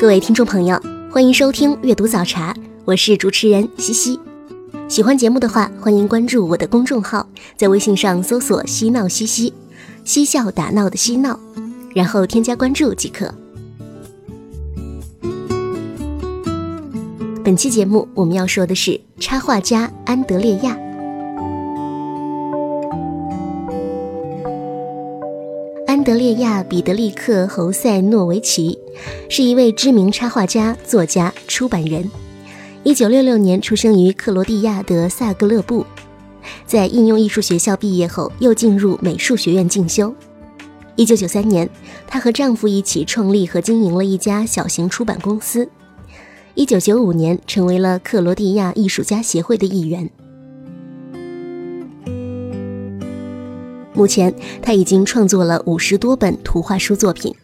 各位听众朋友，欢迎收听阅读早茶，我是主持人西西。喜欢节目的话，欢迎关注我的公众号，在微信上搜索“嬉闹西西”，嬉笑打闹的嬉闹，然后添加关注即可。本期节目我们要说的是插画家安德烈亚。安德烈亚·彼得利克·侯塞诺维奇是一位知名插画家、作家、出版人。1966年出生于克罗地亚的萨格勒布，在应用艺术学校毕业后，又进入美术学院进修。1993年，她和丈夫一起创立和经营了一家小型出版公司。1995年，成为了克罗地亚艺术家协会的一员。目前，他已经创作了五十多本图画书作品，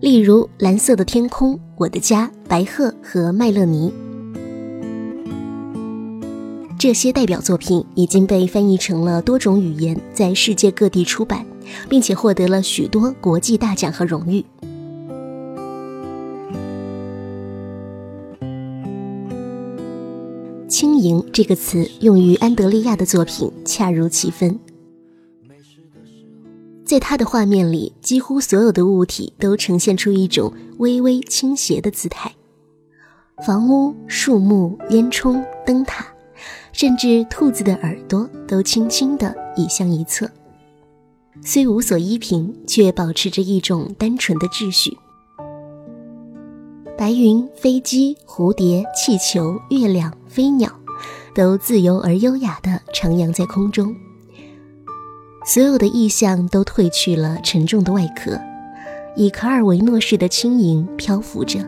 例如《蓝色的天空》《我的家》《白鹤》和《麦乐尼》。这些代表作品已经被翻译成了多种语言，在世界各地出版，并且获得了许多国际大奖和荣誉。轻盈这个词用于安德利亚的作品，恰如其分。在他的画面里，几乎所有的物体都呈现出一种微微倾斜的姿态，房屋、树木、烟囱、灯塔，甚至兔子的耳朵都轻轻地移向一侧。虽无所依凭，却保持着一种单纯的秩序。白云、飞机、蝴蝶、气球、月亮、飞鸟，都自由而优雅地徜徉在空中。所有的意象都褪去了沉重的外壳，以卡尔维诺式的轻盈漂浮着，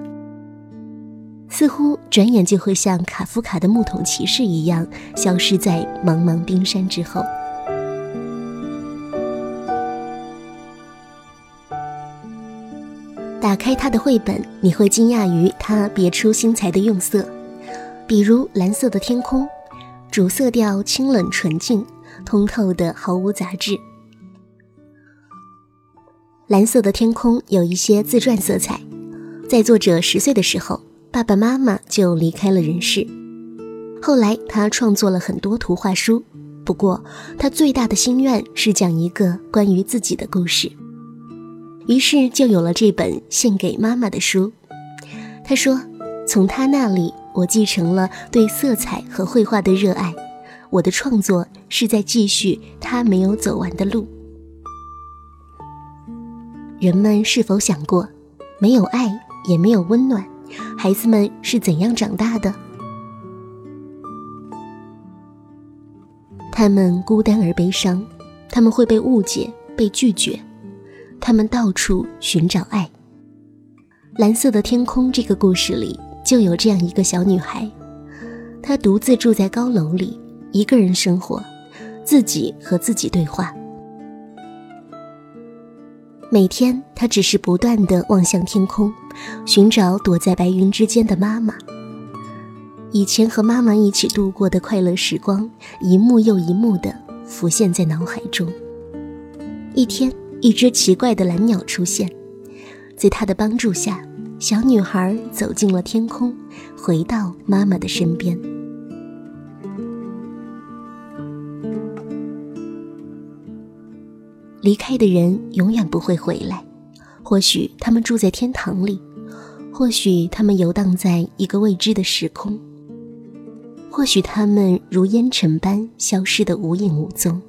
似乎转眼就会像卡夫卡的木桶骑士一样消失在茫茫冰山之后。打开他的绘本，你会惊讶于他别出心裁的用色，比如蓝色的天空，主色调清冷纯净。通透的，毫无杂质。蓝色的天空有一些自传色彩。在作者十岁的时候，爸爸妈妈就离开了人世。后来，他创作了很多图画书。不过，他最大的心愿是讲一个关于自己的故事。于是，就有了这本献给妈妈的书。他说：“从他那里，我继承了对色彩和绘画的热爱。”我的创作是在继续他没有走完的路。人们是否想过，没有爱也没有温暖，孩子们是怎样长大的？他们孤单而悲伤，他们会被误解、被拒绝，他们到处寻找爱。蓝色的天空这个故事里就有这样一个小女孩，她独自住在高楼里。一个人生活，自己和自己对话。每天，他只是不断的望向天空，寻找躲在白云之间的妈妈。以前和妈妈一起度过的快乐时光，一幕又一幕的浮现在脑海中。一天，一只奇怪的蓝鸟出现，在他的帮助下，小女孩走进了天空，回到妈妈的身边。离开的人永远不会回来，或许他们住在天堂里，或许他们游荡在一个未知的时空，或许他们如烟尘般消失得无影无踪。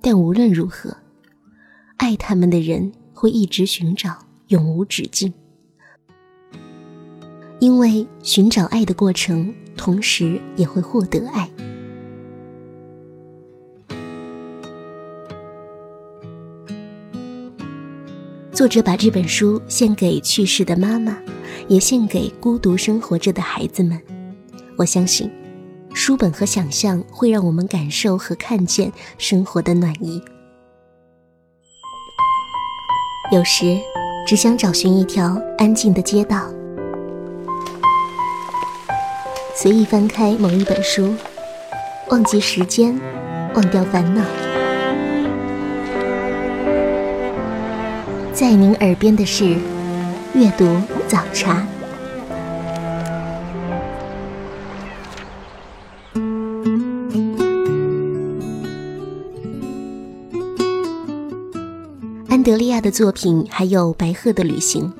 但无论如何，爱他们的人会一直寻找，永无止境，因为寻找爱的过程，同时也会获得爱。作者把这本书献给去世的妈妈，也献给孤独生活着的孩子们。我相信，书本和想象会让我们感受和看见生活的暖意。有时，只想找寻一条安静的街道，随意翻开某一本书，忘记时间，忘掉烦恼。在您耳边的是阅读早茶。安德利亚的作品还有《白鹤的旅行》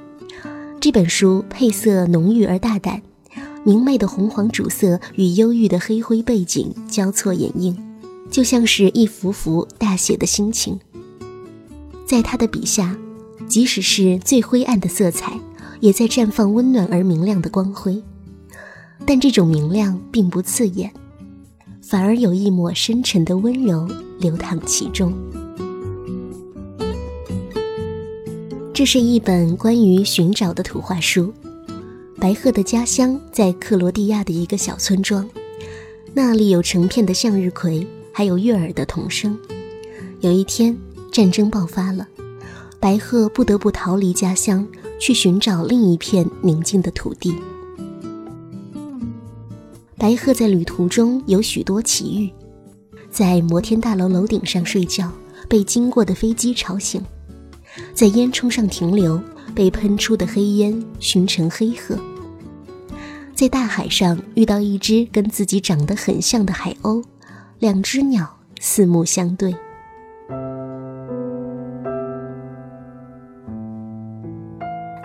这本书，配色浓郁而大胆，明媚的红黄主色与忧郁的黑灰背景交错掩映，就像是一幅幅大写的心情。在他的笔下。即使是最灰暗的色彩，也在绽放温暖而明亮的光辉。但这种明亮并不刺眼，反而有一抹深沉的温柔流淌其中。这是一本关于寻找的图画书。白鹤的家乡在克罗地亚的一个小村庄，那里有成片的向日葵，还有悦耳的童声。有一天，战争爆发了。白鹤不得不逃离家乡，去寻找另一片宁静的土地。白鹤在旅途中有许多奇遇，在摩天大楼楼顶上睡觉，被经过的飞机吵醒；在烟囱上停留，被喷出的黑烟熏成黑鹤；在大海上遇到一只跟自己长得很像的海鸥，两只鸟四目相对。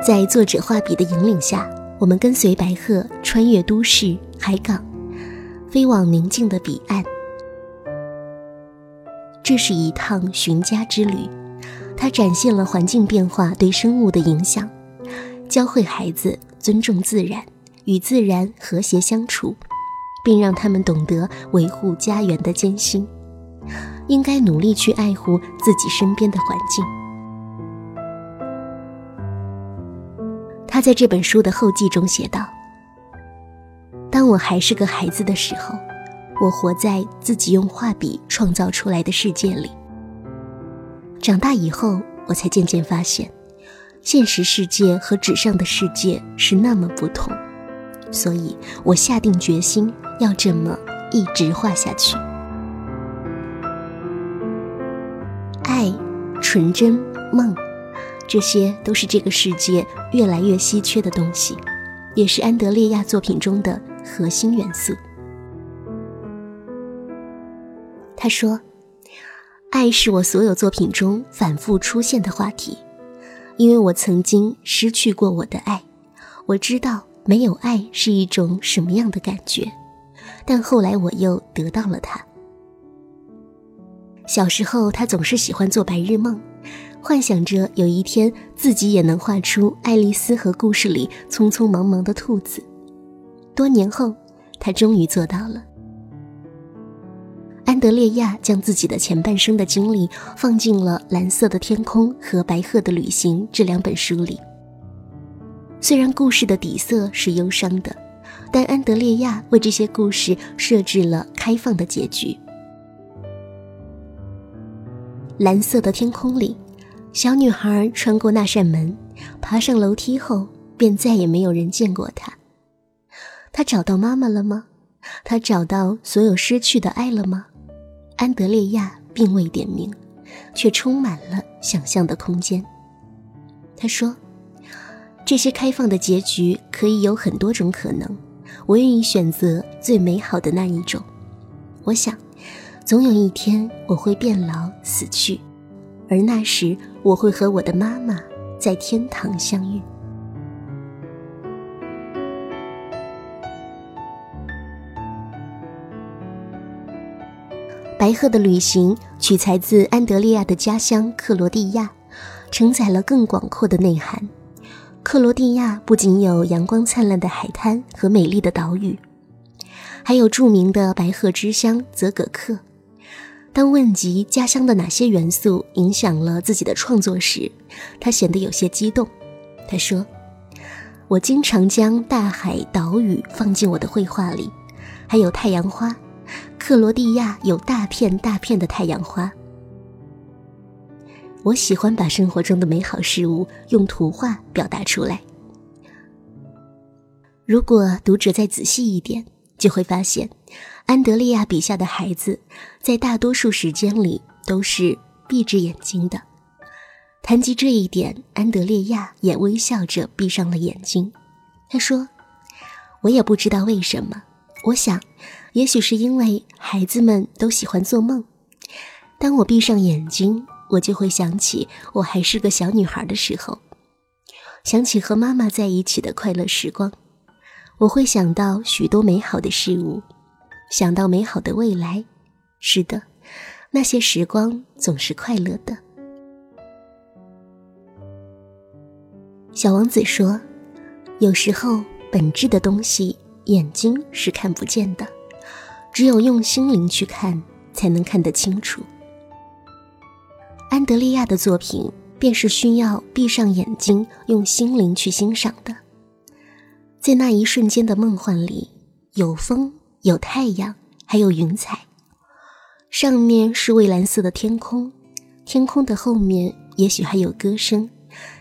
在作者画笔的引领下，我们跟随白鹤穿越都市海港，飞往宁静的彼岸。这是一趟寻家之旅，它展现了环境变化对生物的影响，教会孩子尊重自然，与自然和谐相处，并让他们懂得维护家园的艰辛，应该努力去爱护自己身边的环境。在这本书的后记中写道：“当我还是个孩子的时候，我活在自己用画笔创造出来的世界里。长大以后，我才渐渐发现，现实世界和纸上的世界是那么不同。所以我下定决心要这么一直画下去。爱，纯真，梦。”这些都是这个世界越来越稀缺的东西，也是安德烈亚作品中的核心元素。他说：“爱是我所有作品中反复出现的话题，因为我曾经失去过我的爱，我知道没有爱是一种什么样的感觉，但后来我又得到了它。小时候，他总是喜欢做白日梦。”幻想着有一天自己也能画出爱丽丝和故事里匆匆忙忙的兔子。多年后，他终于做到了。安德烈亚将自己的前半生的经历放进了《蓝色的天空》和《白鹤的旅行》这两本书里。虽然故事的底色是忧伤的，但安德烈亚为这些故事设置了开放的结局。《蓝色的天空》里。小女孩穿过那扇门，爬上楼梯后，便再也没有人见过她。她找到妈妈了吗？她找到所有失去的爱了吗？安德烈亚并未点名，却充满了想象的空间。他说：“这些开放的结局可以有很多种可能，我愿意选择最美好的那一种。我想，总有一天我会变老死去。”而那时，我会和我的妈妈在天堂相遇。白鹤的旅行取材自安德烈亚的家乡克罗地亚，承载了更广阔的内涵。克罗地亚不仅有阳光灿烂的海滩和美丽的岛屿，还有著名的白鹤之乡泽葛克。当问及家乡的哪些元素影响了自己的创作时，他显得有些激动。他说：“我经常将大海、岛屿放进我的绘画里，还有太阳花。克罗地亚有大片大片的太阳花。我喜欢把生活中的美好事物用图画表达出来。如果读者再仔细一点，就会发现。”安德烈亚笔下的孩子，在大多数时间里都是闭着眼睛的。谈及这一点，安德烈亚也微笑着闭上了眼睛。他说：“我也不知道为什么，我想，也许是因为孩子们都喜欢做梦。当我闭上眼睛，我就会想起我还是个小女孩的时候，想起和妈妈在一起的快乐时光。我会想到许多美好的事物。”想到美好的未来，是的，那些时光总是快乐的。小王子说：“有时候，本质的东西眼睛是看不见的，只有用心灵去看，才能看得清楚。”安德利亚的作品便是需要闭上眼睛，用心灵去欣赏的。在那一瞬间的梦幻里，有风。有太阳，还有云彩，上面是蔚蓝色的天空，天空的后面也许还有歌声，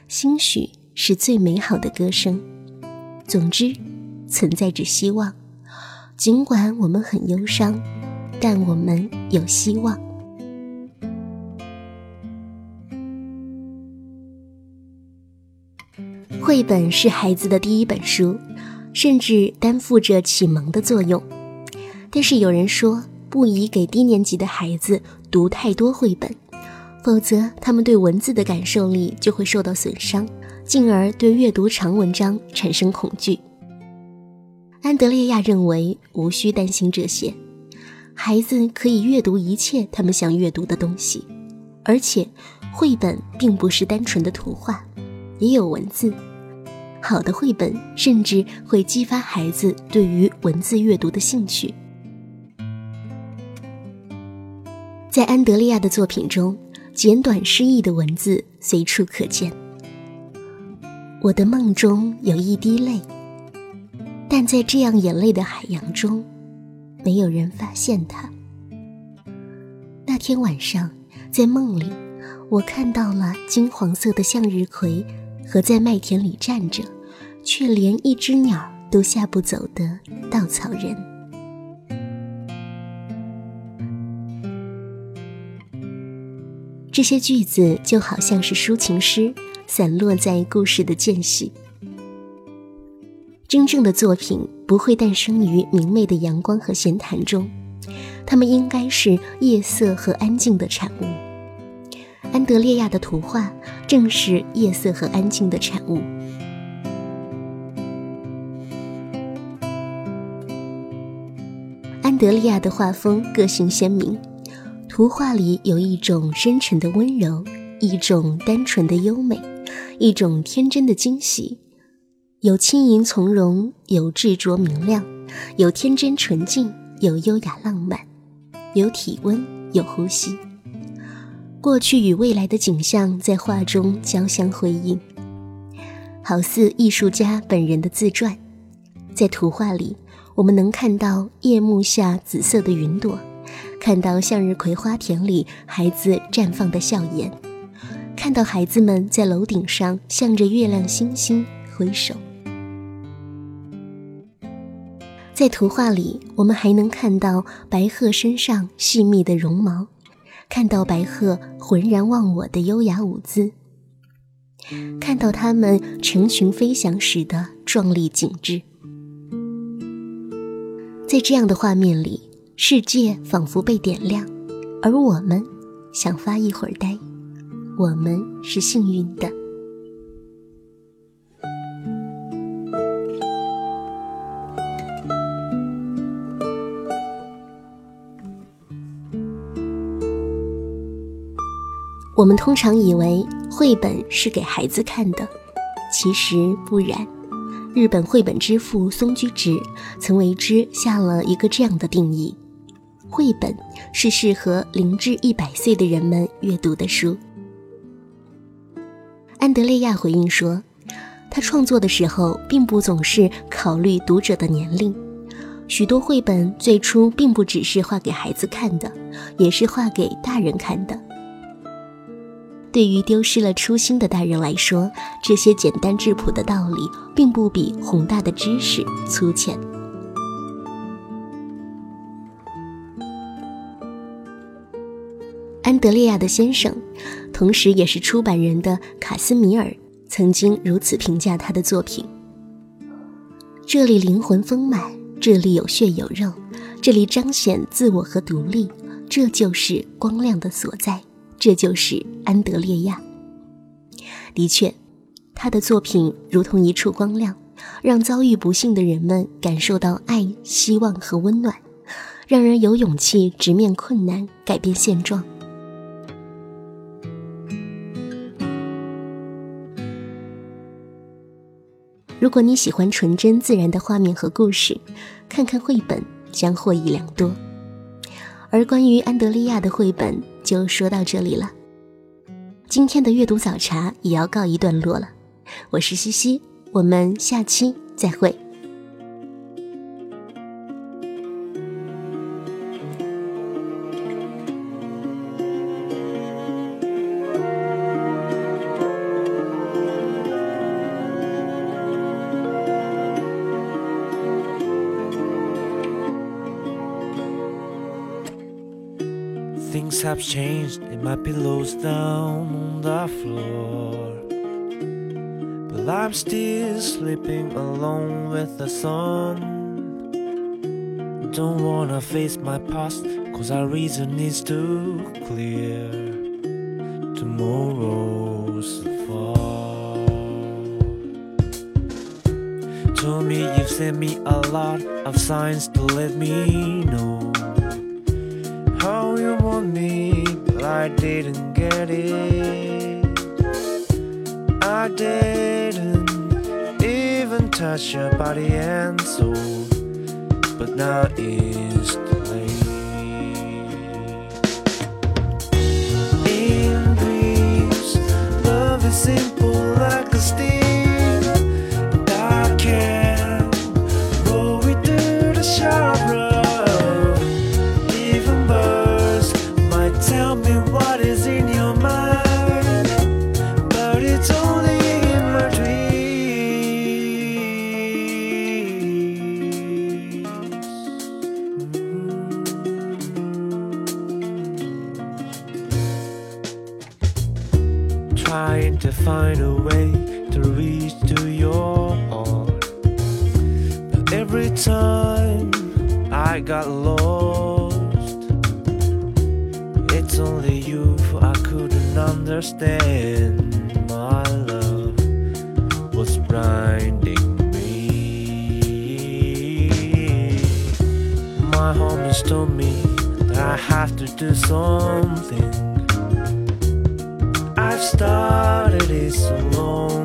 兴许是最美好的歌声。总之，存在着希望，尽管我们很忧伤，但我们有希望。绘本是孩子的第一本书，甚至担负着启蒙的作用。但是有人说，不宜给低年级的孩子读太多绘本，否则他们对文字的感受力就会受到损伤，进而对阅读长文章产生恐惧。安德烈亚认为无需担心这些，孩子可以阅读一切他们想阅读的东西，而且绘本并不是单纯的图画，也有文字。好的绘本甚至会激发孩子对于文字阅读的兴趣。在安德利亚的作品中，简短诗意的文字随处可见。我的梦中有一滴泪，但在这样眼泪的海洋中，没有人发现它。那天晚上，在梦里，我看到了金黄色的向日葵和在麦田里站着，却连一只鸟都吓不走的稻草人。这些句子就好像是抒情诗，散落在故事的间隙。真正的作品不会诞生于明媚的阳光和闲谈中，它们应该是夜色和安静的产物。安德烈亚的图画正是夜色和安静的产物。安德烈亚的画风个性鲜明。图画里有一种深沉的温柔，一种单纯的优美，一种天真的惊喜，有轻盈从容，有执着明亮，有天真纯净，有优雅浪漫，有体温，有呼吸。过去与未来的景象在画中交相辉映，好似艺术家本人的自传。在图画里，我们能看到夜幕下紫色的云朵。看到向日葵花田里孩子绽放的笑颜，看到孩子们在楼顶上向着月亮星星挥手。在图画里，我们还能看到白鹤身上细密的绒毛，看到白鹤浑然忘我的优雅舞姿，看到它们成群飞翔时的壮丽景致。在这样的画面里。世界仿佛被点亮，而我们想发一会儿呆。我们是幸运的。我们通常以为绘本是给孩子看的，其实不然。日本绘本之父松居直曾为之下了一个这样的定义。绘本是适合零至一百岁的人们阅读的书。安德烈亚回应说，他创作的时候并不总是考虑读者的年龄，许多绘本最初并不只是画给孩子看的，也是画给大人看的。对于丢失了初心的大人来说，这些简单质朴的道理，并不比宏大的知识粗浅。安德烈亚的先生，同时也是出版人的卡斯米尔，曾经如此评价他的作品：这里灵魂丰满，这里有血有肉，这里彰显自我和独立，这就是光亮的所在，这就是安德烈亚。的确，他的作品如同一处光亮，让遭遇不幸的人们感受到爱、希望和温暖，让人有勇气直面困难，改变现状。如果你喜欢纯真自然的画面和故事，看看绘本将获益良多。而关于安德利亚的绘本就说到这里了。今天的阅读早茶也要告一段落了，我是西西，我们下期再会。Have changed and my pillow's down on the floor. But I'm still sleeping alone with the sun. Don't wanna face my past, cause our reason is too clear. Tomorrow's far. Told me you've sent me a lot of signs to let me know want me, but I didn't get it. I didn't even touch your body and soul, but now it's have to do something. I've started it so long